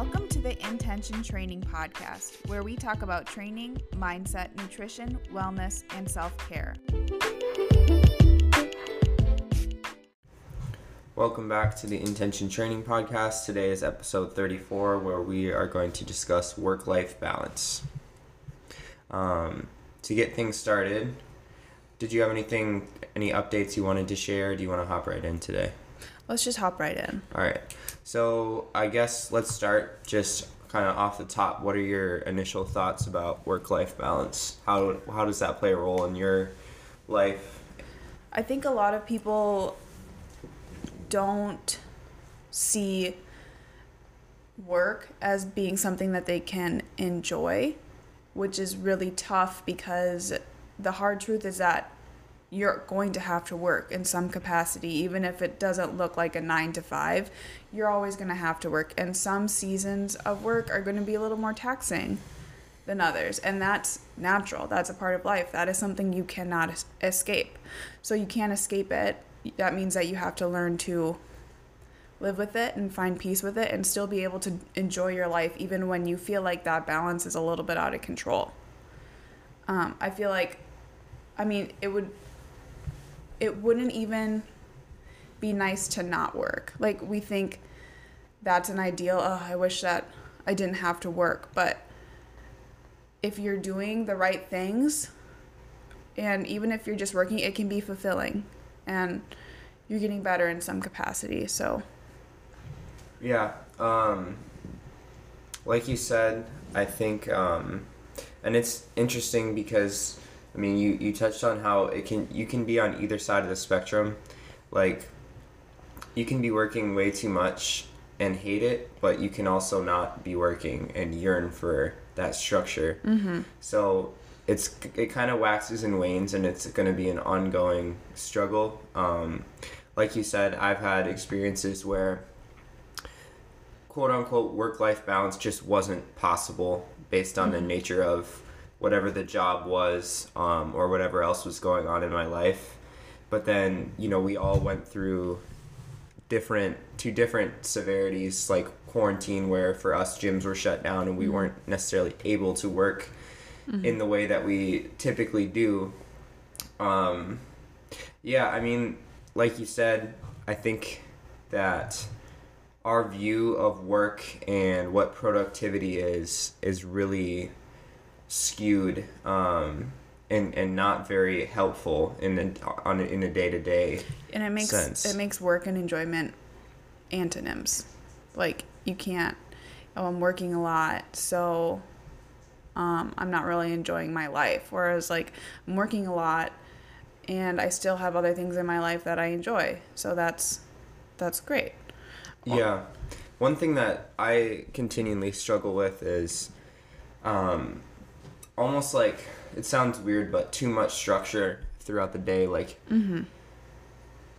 Welcome to the Intention Training Podcast, where we talk about training, mindset, nutrition, wellness, and self care. Welcome back to the Intention Training Podcast. Today is episode 34, where we are going to discuss work life balance. Um, to get things started, did you have anything, any updates you wanted to share? Do you want to hop right in today? Let's just hop right in. All right. So I guess let's start just kind of off the top. What are your initial thoughts about work-life balance? How how does that play a role in your life? I think a lot of people don't see work as being something that they can enjoy, which is really tough because the hard truth is that you're going to have to work in some capacity, even if it doesn't look like a nine to five. You're always going to have to work, and some seasons of work are going to be a little more taxing than others, and that's natural. That's a part of life. That is something you cannot escape. So you can't escape it. That means that you have to learn to live with it and find peace with it and still be able to enjoy your life even when you feel like that balance is a little bit out of control. Um, I feel like, I mean, it would it wouldn't even be nice to not work. Like we think that's an ideal. Oh, I wish that I didn't have to work, but if you're doing the right things and even if you're just working, it can be fulfilling and you're getting better in some capacity. So, yeah, um like you said, I think um and it's interesting because I mean, you, you touched on how it can you can be on either side of the spectrum. Like you can be working way too much and hate it, but you can also not be working and yearn for that structure. mm-hmm. So it's it kind of waxes and wanes, and it's going to be an ongoing struggle. Um, like you said, I've had experiences where quote unquote work life balance just wasn't possible based on the nature of whatever the job was um, or whatever else was going on in my life. But then, you know, we all went through different, two different severities, like quarantine, where for us gyms were shut down and we weren't necessarily able to work in the way that we typically do. Um, yeah, I mean, like you said, I think that our view of work and what productivity is is really skewed um, and and not very helpful in a, on in a day to day. and it makes sense. it makes work and enjoyment antonyms. Like you can't. Oh, I'm working a lot, so um, I'm not really enjoying my life. Whereas like I'm working a lot, and I still have other things in my life that I enjoy. So that's that's great. Yeah, one thing that I continually struggle with is, um, almost like it sounds weird, but too much structure throughout the day. Like Mm-hmm.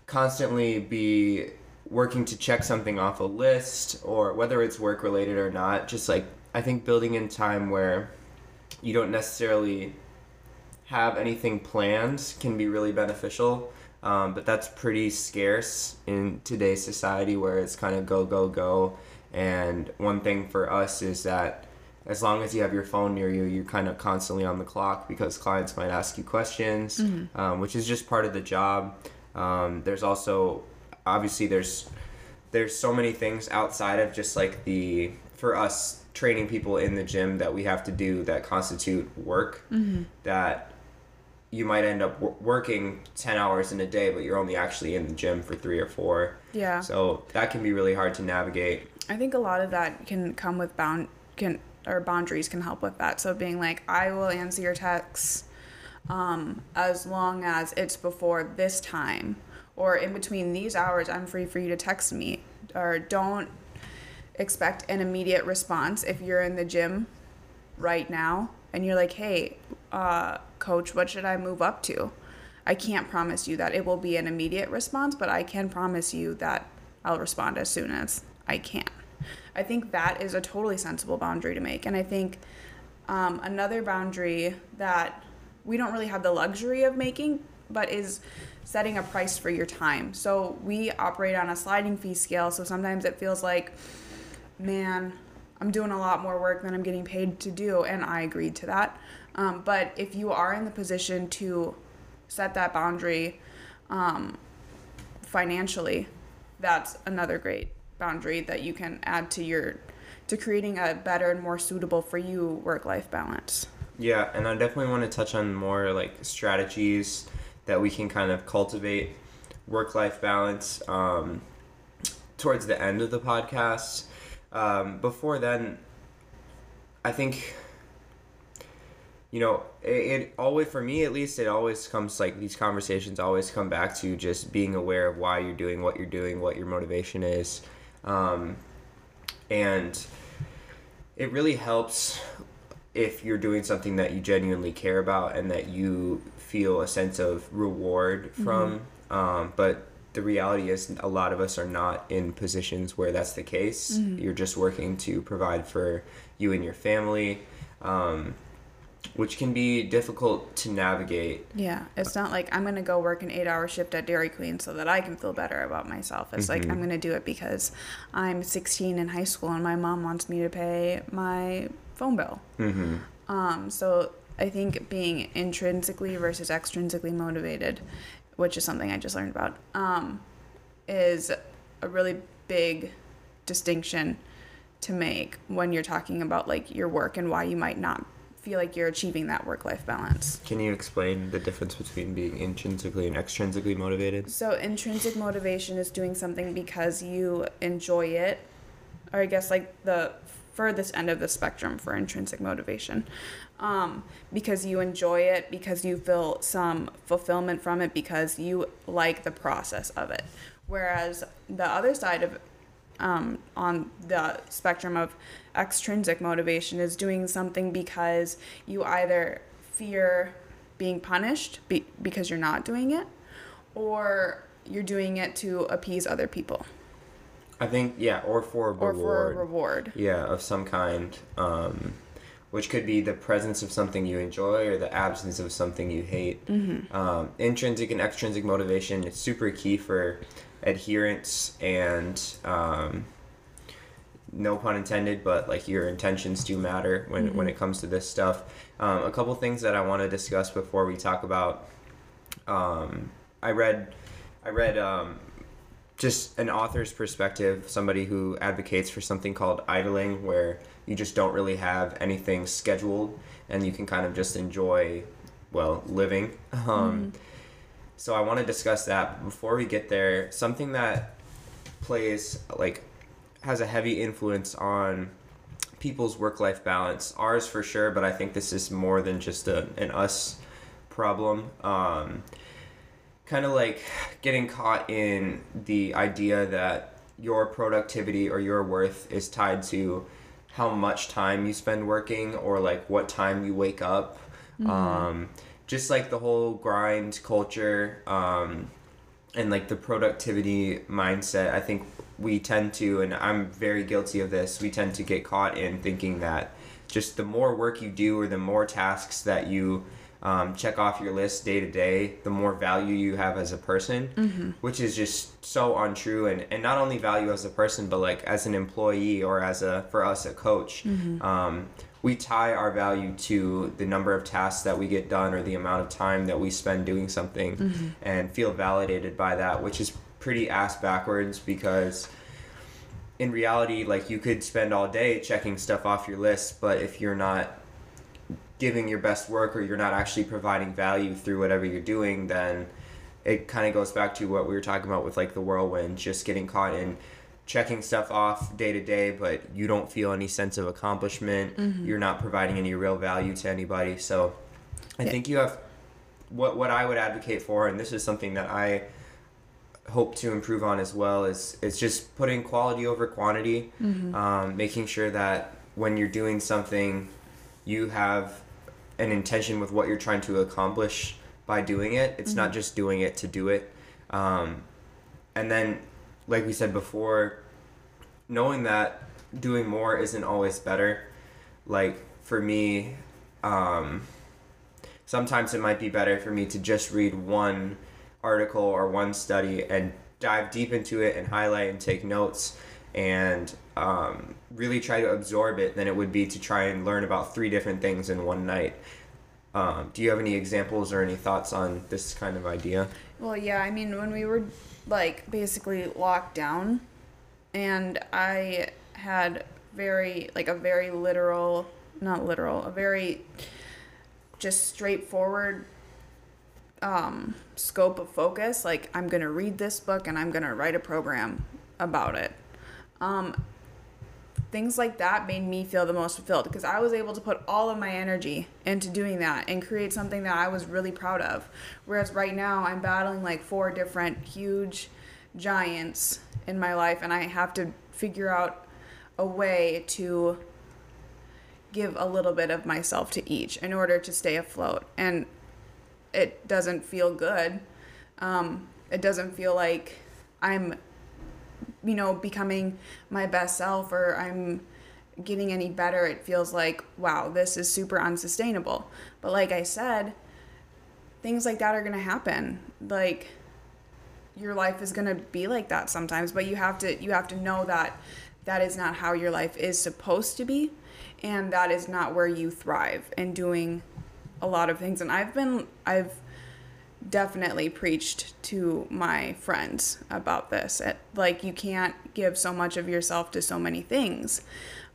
constantly be working to check something off a list or whether it's work related or not just like i think building in time where you don't necessarily have anything planned can be really beneficial um, but that's pretty scarce in today's society where it's kind of go go go and one thing for us is that as long as you have your phone near you you're kind of constantly on the clock because clients might ask you questions um, which is just part of the job. Um, there's also obviously there's there's so many things outside of just like the for us training people in the gym that we have to do that constitute work that you might end up w- working 10 hours in a day but you're only actually in the gym for three or four. Yeah. so that can be really hard to navigate. I think a lot of that can come with bound can or boundaries can help with that. So being like, I will answer your texts um, as long as it's before this time or in between these hours. I'm free for you to text me or don't expect an immediate response if you're in the gym right now and you're like, hey, uh, coach, what should I move up to? I can't promise you that it will be an immediate response, but I can promise you that I'll respond as soon as I can. I think that is a totally sensible boundary to make. And I think um, another boundary that we don't really have the luxury of making, but is setting a price for your time. So we operate on a sliding fee scale. So sometimes it feels like, man, I'm doing a lot more work than I'm getting paid to do, and I agreed to that. Um, but if you are in the position to set that boundary um, financially, that's another great boundary that you can add to your to creating a better and more suitable for you work life balance. Yeah, and I definitely want to touch on more like strategies that we can kind of cultivate work life balance um, towards the end of the podcast. Um, before then, I think you know it, it, always for me at least it always comes like these conversations always come back to just being aware of why you're doing what you're doing what your motivation is um, and it really helps if you're doing something that you genuinely care about and that you feel a sense of reward from mm-hmm. um, but the reality is a lot of us are not in positions where that's the case mm-hmm. you're just working to provide for you and your family um, which can be difficult to navigate. Yeah, it's not like I'm gonna go work an eight-hour shift at Dairy Queen so that I can feel better about myself. It's mm-hmm. like I'm gonna do it because I'm 16 in high school and my mom wants me to pay my phone bill. Mm-hmm. Um, so I think being intrinsically versus extrinsically motivated, which is something I just learned about, um, is a really big distinction to make when you're talking about like your work and why you might not feel like you're achieving that work life balance. Can you explain the difference between being intrinsically and extrinsically motivated? So, intrinsic motivation is doing something because you enjoy it, or I guess like the furthest end of the spectrum for intrinsic motivation. Um, because you enjoy it, because you feel some fulfillment from it, because you like the process of it. Whereas the other side of um, on the spectrum of extrinsic motivation is doing something because you either fear being punished be- because you're not doing it or you're doing it to appease other people. I think yeah, or for a reward. Or for a reward. Yeah, of some kind. Um, which could be the presence of something you enjoy or the absence of something you hate. Mm-hmm. Um, intrinsic and extrinsic motivation is super key for adherence and um, no pun intended, but like your intentions do matter when mm-hmm. when it comes to this stuff. Um, a couple things that I want to discuss before we talk about. Um, I read, I read um, just an author's perspective, somebody who advocates for something called idling, where you just don't really have anything scheduled and you can kind of just enjoy, well, living. Um, mm-hmm. So I want to discuss that. Before we get there, something that plays like has a heavy influence on people's work life balance. Ours for sure, but I think this is more than just a, an us problem. Um, kind of like getting caught in the idea that your productivity or your worth is tied to how much time you spend working or like what time you wake up. Mm-hmm. Um, just like the whole grind culture um, and like the productivity mindset. I think we tend to, and I'm very guilty of this, we tend to get caught in thinking that just the more work you do or the more tasks that you um, check off your list day to day, the more value you have as a person, mm-hmm. which is just so untrue. And, and not only value as a person, but like as an employee or as a, for us, a coach. Mm-hmm. Um, we tie our value to the number of tasks that we get done or the amount of time that we spend doing something mm-hmm. and feel validated by that, which is pretty ass backwards because in reality, like you could spend all day checking stuff off your list, but if you're not giving your best work or you're not actually providing value through whatever you're doing, then it kind of goes back to what we were talking about with like the whirlwind, just getting caught in checking stuff off day to day, but you don't feel any sense of accomplishment. Mm-hmm. You're not providing any real value to anybody. So I yeah. think you have what what I would advocate for, and this is something that I hope to improve on as well is is just putting quality over quantity, mm-hmm. um, making sure that when you're doing something, you have an intention with what you're trying to accomplish by doing it. It's mm-hmm. not just doing it to do it. Um, and then, like we said before, knowing that doing more isn't always better. Like for me, um, sometimes it might be better for me to just read one article or one study and dive deep into it and highlight and take notes and um, really try to absorb it than it would be to try and learn about three different things in one night. Um, do you have any examples or any thoughts on this kind of idea? Well, yeah, I mean, when we were like basically locked down, and I had very, like, a very literal, not literal, a very just straightforward um, scope of focus. Like, I'm going to read this book and I'm going to write a program about it. Um, things like that made me feel the most fulfilled because I was able to put all of my energy into doing that and create something that I was really proud of. Whereas right now, I'm battling like four different huge giants in my life, and I have to figure out a way to give a little bit of myself to each in order to stay afloat. And it doesn't feel good. Um, it doesn't feel like I'm you know, becoming my best self or I'm getting any better, it feels like, wow, this is super unsustainable. But like I said, things like that are going to happen. Like your life is going to be like that sometimes, but you have to you have to know that that is not how your life is supposed to be and that is not where you thrive in doing a lot of things. And I've been I've definitely preached to my friends about this. It, like, you can't give so much of yourself to so many things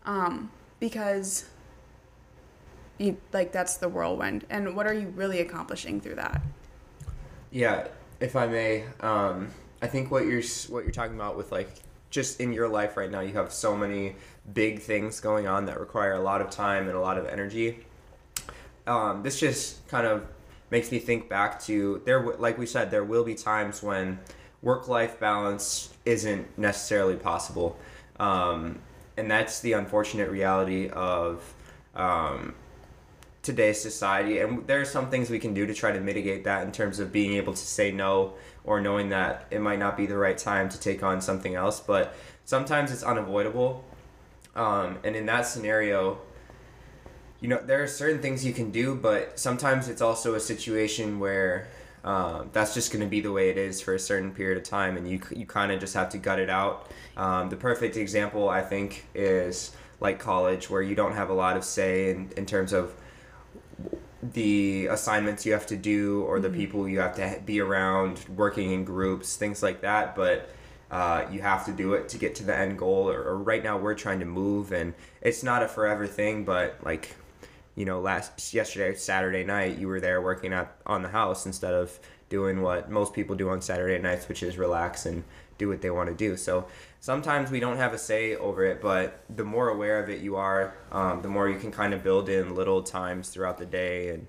um, because, you, like, that's the whirlwind. And what are you really accomplishing through that? Yeah, if I may, um, I think what you're what you're talking about with like just in your life right now, you have so many big things going on that require a lot of time and a lot of energy. Um, this just kind of makes me think back to there like we said there will be times when work life balance isn't necessarily possible. Um, and that's the unfortunate reality of um, today's society. And there are some things we can do to try to mitigate that in terms of being able to say no or knowing that it might not be the right time to take on something else. But sometimes it's unavoidable. Um, and in that scenario you know, there are certain things you can do, but sometimes it's also a situation where um, that's just going to be the way it is for a certain period of time, and you you kind of just have to gut it out. Um, the perfect example, I think, is like college, where you don't have a lot of say in, in terms of the assignments you have to do or the mm-hmm. people you have to be around, working in groups, things like that. But uh, you have to do it to get to the end goal. Or, or right now, we're trying to move, and it's not a forever thing, but like you know, last yesterday Saturday night you were there working at on the house instead of doing what most people do on Saturday nights, which is relax and do what they want to do. So sometimes we don't have a say over it, but the more aware of it you are, um, the more you can kind of build in little times throughout the day and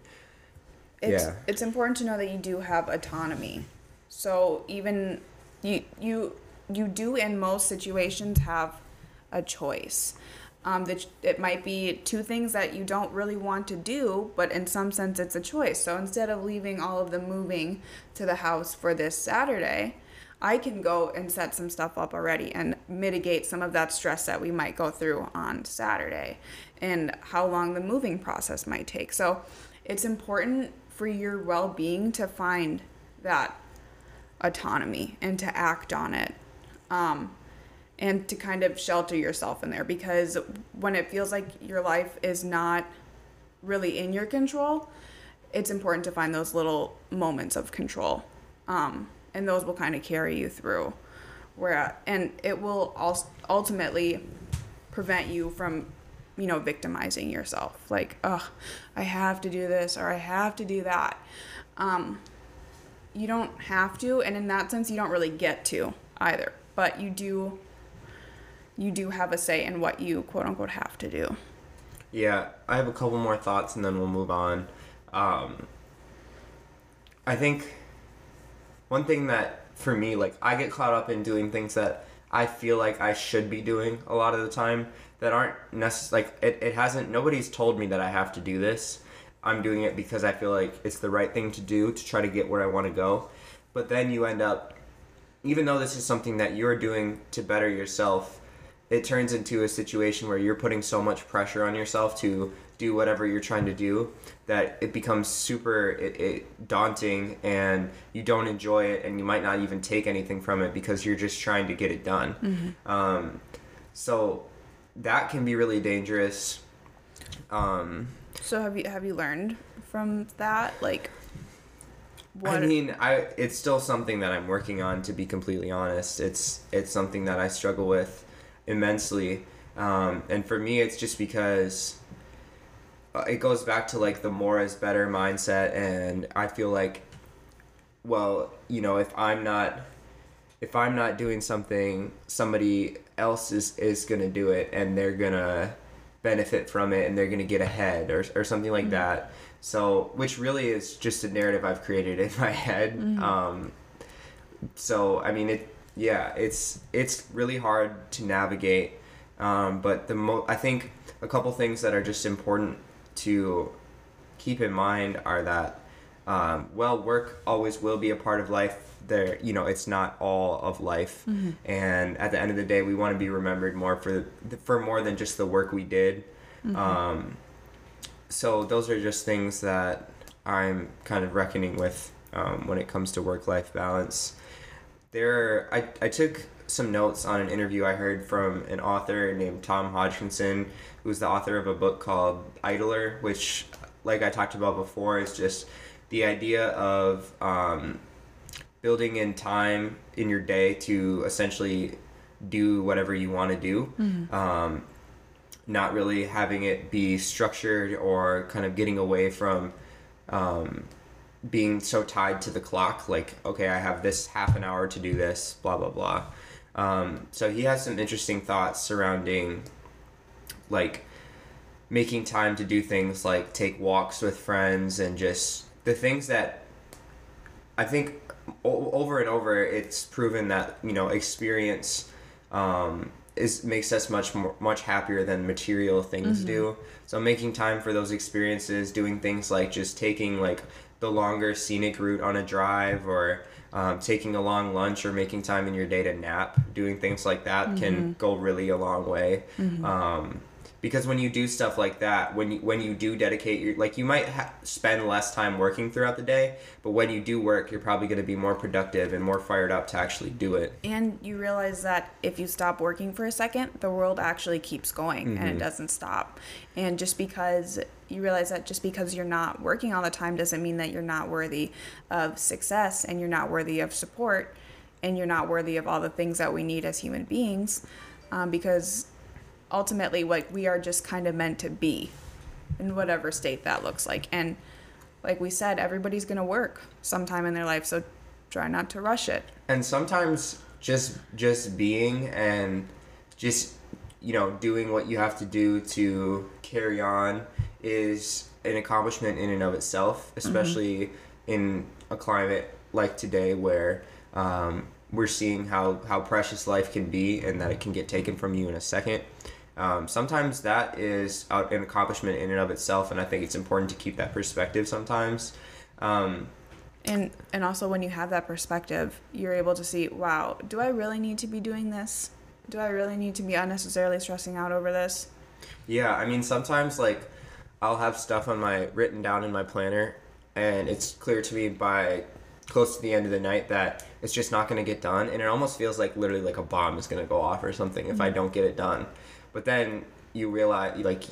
it's, yeah. It's important to know that you do have autonomy. So even you you you do in most situations have a choice. Um, that it might be two things that you don't really want to do, but in some sense it's a choice. So instead of leaving all of the moving to the house for this Saturday, I can go and set some stuff up already and mitigate some of that stress that we might go through on Saturday and how long the moving process might take. So it's important for your well being to find that autonomy and to act on it. Um, and to kind of shelter yourself in there because when it feels like your life is not really in your control, it's important to find those little moments of control. Um, and those will kind of carry you through. Where and it will also ultimately prevent you from, you know, victimizing yourself. Like, oh, I have to do this or I have to do that. Um, you don't have to, and in that sense, you don't really get to either. But you do you do have a say in what you quote unquote have to do. Yeah, I have a couple more thoughts and then we'll move on. Um, I think one thing that for me, like, I get caught up in doing things that I feel like I should be doing a lot of the time that aren't necessarily, like, it, it hasn't, nobody's told me that I have to do this. I'm doing it because I feel like it's the right thing to do to try to get where I want to go. But then you end up, even though this is something that you're doing to better yourself, it turns into a situation where you're putting so much pressure on yourself to do whatever you're trying to do that it becomes super it, it daunting and you don't enjoy it and you might not even take anything from it because you're just trying to get it done um, so that can be really dangerous um, So have you have you learned from that? Like, I mean, I it's still something that I'm working on. To be completely honest, it's it's something that I struggle with immensely, um, and for me, it's just because uh, it goes back to like the more is better mindset, and I feel like, well, you know, if I'm not if I'm not doing something, somebody else is is gonna do it, and they're gonna benefit from it, and they're gonna get ahead, or or something like that. So, which really is just a narrative I've created in my head. Um, so, I mean, it yeah, it's it's really hard to navigate. Um, but the mo I think a couple things that are just important to keep in mind are that um, well, work always will be a part of life. There, you know, it's not all of life, and at the end of the day, we want to be remembered more for for more than just the work we did. Um, so those are just things that I'm kind of reckoning with um, when it comes to work life balance. There, I, I took some notes on an interview I heard from an author named Tom Hodgkinson, who's the author of a book called Idler, which, like I talked about before, is just the idea of um, building in time in your day to essentially do whatever you want to do. Um, not really having it be structured or kind of getting away from um, being so tied to the clock like okay i have this half an hour to do this blah blah blah. Um, so he has some interesting thoughts surrounding like making time to do things like take walks with friends and just the things that i think o- over and over it's proven that you know experience um, is makes us much more much happier than material things do. So making time for those experiences doing things like just taking like the longer scenic route on a drive or um, taking a long lunch or making time in your day to nap doing things like that can go really a long way. Um, because when you do stuff like that when you when you do dedicate your like you might ha- spend less time working throughout the day but when you do work you're probably going to be more productive and more fired up to actually do it and you realize that if you stop working for a second, the world actually keeps going and Mm-hmm. it doesn't stop. And just because you realize that just because you're not working all the time doesn't mean that you're not worthy of success and you're not worthy of support and you're not worthy of all the things that we need as human beings. Um, because ultimately, like, we are just kind of meant to be in whatever state that looks like. And like we said, everybody's going to work sometime in their life. So try not to rush it. and sometimes just just being and just you know doing what you have to do to carry on is an accomplishment in and of itself especially in a climate like today where um, we're seeing how how precious life can be and that it can get taken from you in a second um, sometimes that is an accomplishment in and of itself and i think it's important to keep that perspective sometimes. Um, and and also when you have that perspective you're able to see wow do i really need to be doing this? Do i really need to be unnecessarily stressing out over this? Yeah, I mean sometimes like I'll have stuff on my written down in my planner and it's clear to me by close to the end of the night that it's just not going to get done and it almost feels like literally like a bomb is going to go off or something if I don't get it done. But then you realize like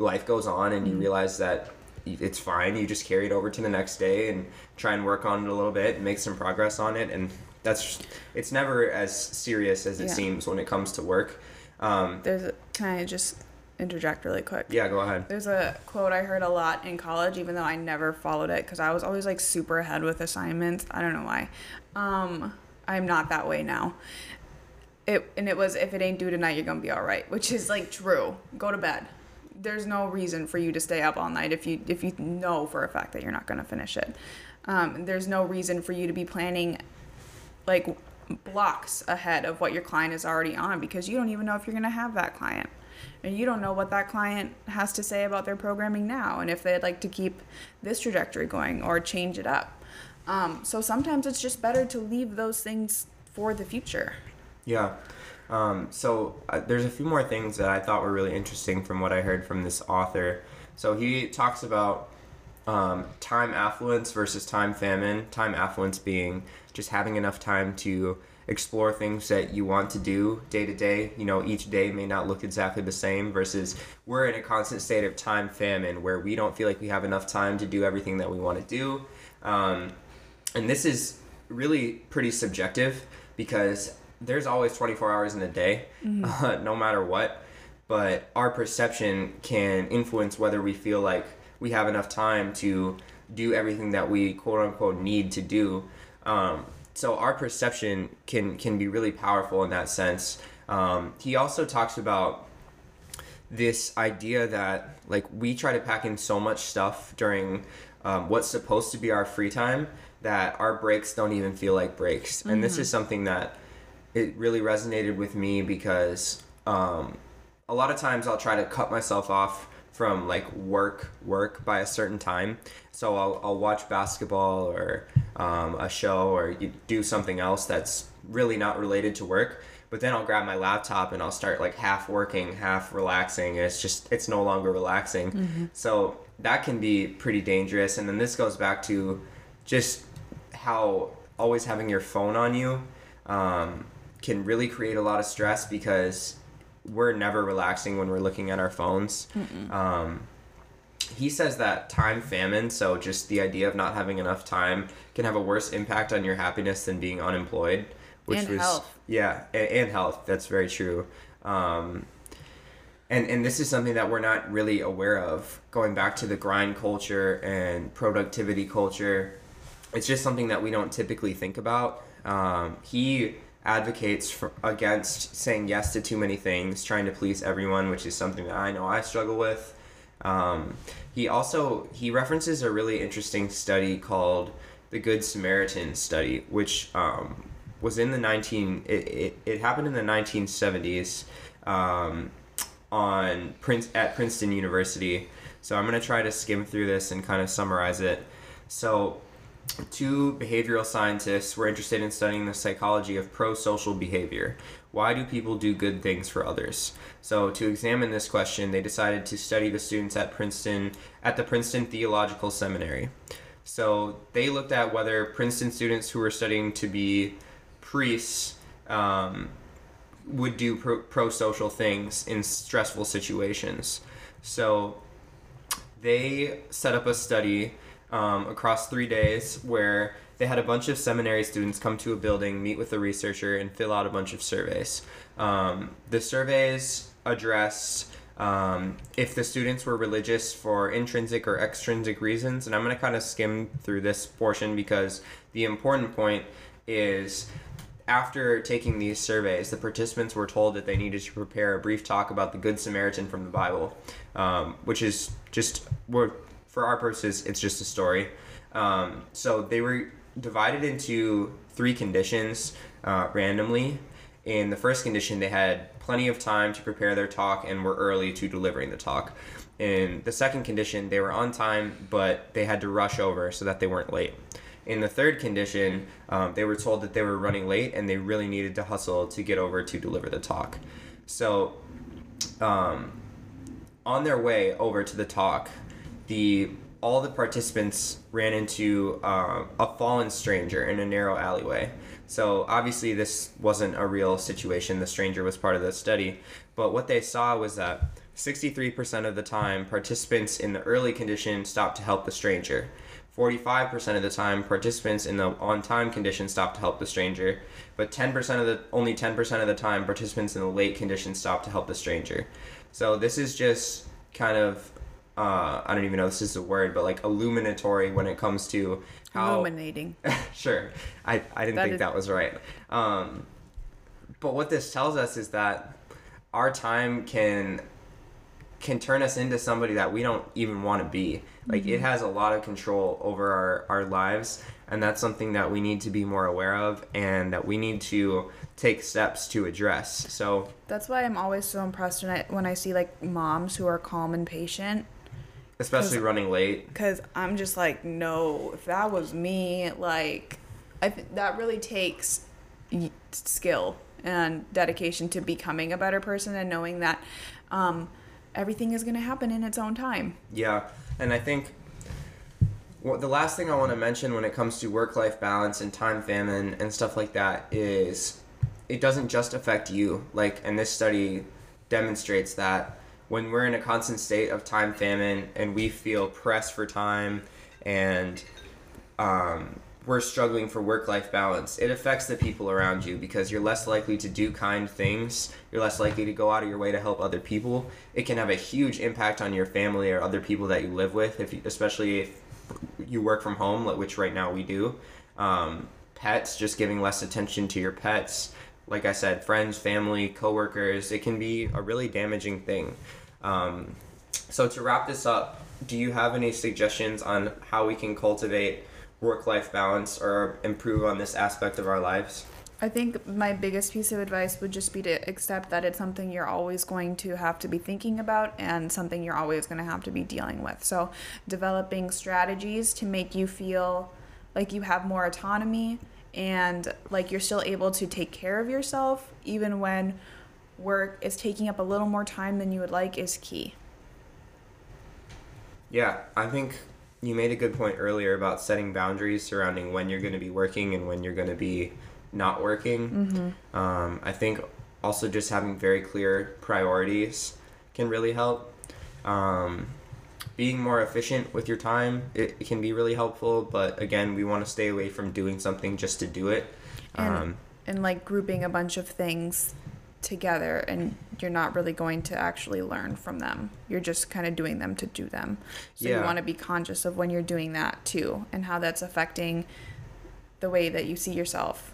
life goes on and you realize that it's fine. You just carry it over to the next day and try and work on it a little bit and make some progress on it and that's it's never as serious as it Yeah. seems when it comes to work. Um, there's a, can i just interject really quick yeah, go ahead. there's a quote i heard a lot in college even though i never followed it because i was always like super ahead with assignments i don't know why um i'm not that way now it and it was if it ain't due tonight you're gonna be all right which is like true. Go to bed. There's no reason for you to stay up all night if you if you know for a fact that you're not gonna finish it. Um, there's no reason for you to be planning like blocks ahead of what your client is already on because you don't even know if you're to have that client. And you don't know what that client has to say about their programming now and if they'd like to keep this trajectory going or change it up. Um, so sometimes it's just better to leave those things for the future Yeah. Um, so uh, there's a few more things that I thought were really interesting from what I heard from this author. So he talks about um, time affluence versus time famine. Time affluence being just having enough time to explore things that you want to do day to day. You know, each day may not look exactly the same versus we're in a constant state of time famine where we don't feel like we have enough time to do everything that we want to do. Um, and this is really pretty subjective because there's always 24 hours in a day, uh, no matter what. But our perception can influence whether we feel like we have enough time to do everything that we quote unquote need to do. Um, so our perception can can be really powerful in that sense. Um, he also talks about this idea that like we try to pack in so much stuff during um, what's supposed to be our free time that our breaks don't even feel like breaks and this is something that it really resonated with me because um, a lot of times i'll try to cut myself off from like work work by a certain time so i'll, I'll watch basketball or um, a show or you do something else that's really not related to work but then I'll grab my laptop and I'll start like half working, half relaxing, and it's just it's no longer relaxing. So that can be pretty dangerous. And then this goes back to just how always having your phone on you um, can really create a lot of stress because we're never relaxing when we're looking at our phones. Um, he says that time famine, so just the idea of not having enough time, can have a worse impact on your happiness than being unemployed. Which And was health. yeah, and, and health. That's very true. Um, and and this is something that we're not really aware of. Going back to the grind culture and productivity culture, it's just something that we don't typically think about. Um, he advocates for, against saying yes to too many things, trying to please everyone, which is something that I know I struggle with. Um, he also he references a really interesting study called the Good Samaritan study, which um, was in the 19 it, it, it happened in the 1970s um, on Prince at Princeton University. So I'm gonna try to skim through this and kind of summarize it. So two behavioral scientists were interested in studying the psychology of pro-social behavior. Why do people do good things for others? So to examine this question, they decided to study the students at Princeton at the Princeton Theological Seminary. So they looked at whether Princeton students who were studying to be priests um, would do pro- pro-social things in stressful situations. So they set up a study um, across three days where they had a bunch of seminary students come to a building, meet with a researcher, and fill out a bunch of surveys. Um, the surveys addressed um, if the students were religious for intrinsic or extrinsic reasons, and I'm going to kind of skim through this portion because the important point is after taking these surveys, the participants were told that they needed to prepare a brief talk about the Good Samaritan from the Bible, um, which is just we're, for our purposes, it's just a story. Um, so they were divided into three conditions uh, randomly. In the first condition, they had plenty of time to prepare their talk and were early to delivering the talk. In the second condition, they were on time, but they had to rush over so that they weren't late. In the third condition, um, they were told that they were running late and they really needed to hustle to get over to deliver the talk. So, um, on their way over to the talk, the all the participants ran into uh, a fallen stranger in a narrow alleyway. So obviously this wasn't a real situation. The stranger was part of the study, but what they saw was that 63% of the time participants in the early condition stopped to help the stranger. 45% of the time participants in the on time condition stopped to help the stranger, but 10% of the only 10% of the time participants in the late condition stopped to help the stranger. So this is just kind of uh, I don't even know if this is a word, but like illuminatory when it comes to how Illuminating. sure. I, I didn't That think is- that was right. Um, but what this tells us is that our time can can turn us into somebody that we don't even want to be. Like it has a lot of control over our, our lives and that's something that we need to be more aware of and that we need to take steps to address. So That's why I'm always so impressed when I when I see like moms who are calm and patient. Especially running late. Cause I'm just like, no, if that was me, like, I th- that really takes skill and dedication to becoming a better person and knowing that, um, everything is going to happen in its own time. Yeah, and I think well, the last thing I want to mention when it comes to work life balance and time famine and stuff like that is it doesn't just affect you. Like, and this study demonstrates that when we're in a constant state of time famine and we feel pressed for time and um, we're struggling for work life balance, it affects the people around you because you're less likely to do kind things. You're less likely to go out of your way to help other people. It can have a huge impact on your family or other people that you live with, if you, especially if you work from home, which right now we do. Um, pets, just giving less attention to your pets. Like I said, friends, family, coworkers, it can be a really damaging thing. Um, so to wrap this up, do you have any suggestions on how we can cultivate work life balance or improve on this aspect of our lives? I think my biggest piece of advice would just be to accept that it's something you're always going to have to be thinking about and something you're always going to have to be dealing with. So, developing strategies to make you feel like you have more autonomy and like you're still able to take care of yourself even when work is taking up a little more time than you would like is key. Yeah, I think you made a good point earlier about setting boundaries surrounding when you're going to be working and when you're going to be not working. Mm-hmm. Um, I think also just having very clear priorities can really help. Um, being more efficient with your time it, it, can be really helpful, but again, we want to stay away from doing something just to do it. And, um, and like grouping a bunch of things together and you're not really going to actually learn from them. You're just kind of doing them to do them. So yeah. you want to be conscious of when you're doing that too and how that's affecting the way that you see yourself.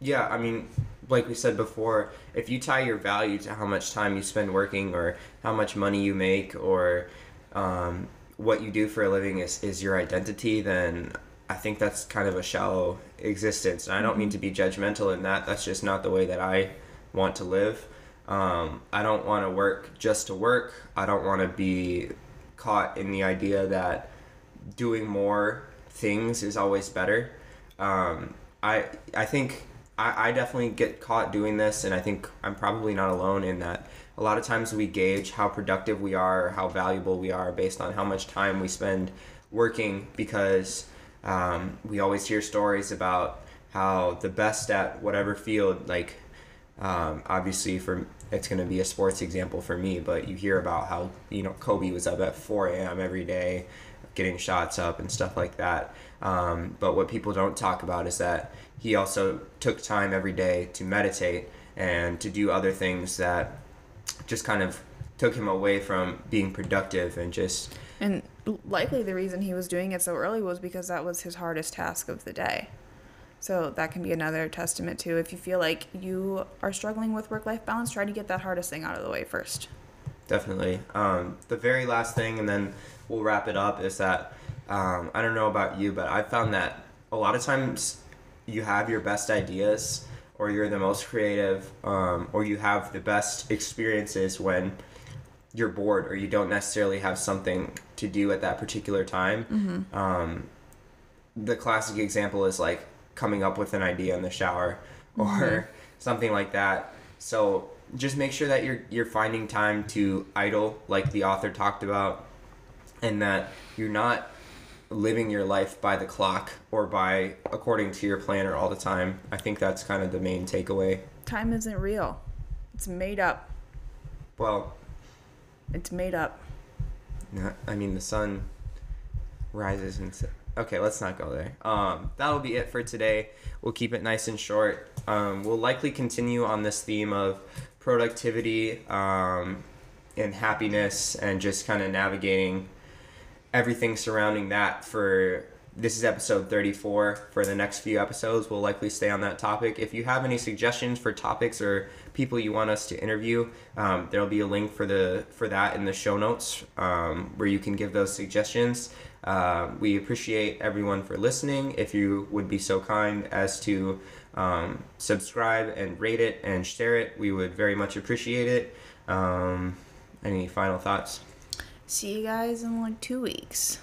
Yeah, I mean, like we said before, if you tie your value to how much time you spend working or how much money you make or um, what you do for a living is, is your identity, then I think that's kind of a shallow existence. And I don't mean mm-hmm. to be judgmental in that. That's just not the way that I want to live. Um, I don't want to work just to work. I don't want to be caught in the idea that doing more things is always better. Um, I I think I, I definitely get caught doing this, and I think I'm probably not alone in that. A lot of times we gauge how productive we are, how valuable we are, based on how much time we spend working, because um, we always hear stories about how the best at whatever field, like um, obviously, for it's going to be a sports example for me, but you hear about how you know Kobe was up at 4 a.m. every day, getting shots up and stuff like that. Um, but what people don't talk about is that he also took time every day to meditate and to do other things that just kind of took him away from being productive and just. And likely the reason he was doing it so early was because that was his hardest task of the day. So that can be another testament too. If you feel like you are struggling with work life balance, try to get that hardest thing out of the way first. Definitely. Um, the very last thing, and then we'll wrap it up, is that um, I don't know about you, but I found that a lot of times you have your best ideas or you're the most creative um, or you have the best experiences when you're bored or you don't necessarily have something to do at that particular time. Mm-hmm. Um, the classic example is like coming up with an idea in the shower or mm-hmm. something like that. So just make sure that you're you're finding time to idle like the author talked about and that you're not living your life by the clock or by according to your planner all the time. I think that's kind of the main takeaway. Time isn't real. It's made up. Well, it's made up. I mean the sun rises and sets okay, let's not go there. Um, that'll be it for today. We'll keep it nice and short. Um, we'll likely continue on this theme of productivity um, and happiness and just kind of navigating everything surrounding that for this is episode 34 for the next few episodes we'll likely stay on that topic if you have any suggestions for topics or people you want us to interview um, there'll be a link for the for that in the show notes um, where you can give those suggestions uh, we appreciate everyone for listening. If you would be so kind as to um, subscribe and rate it and share it, we would very much appreciate it. Um, any final thoughts? See you guys in like two weeks.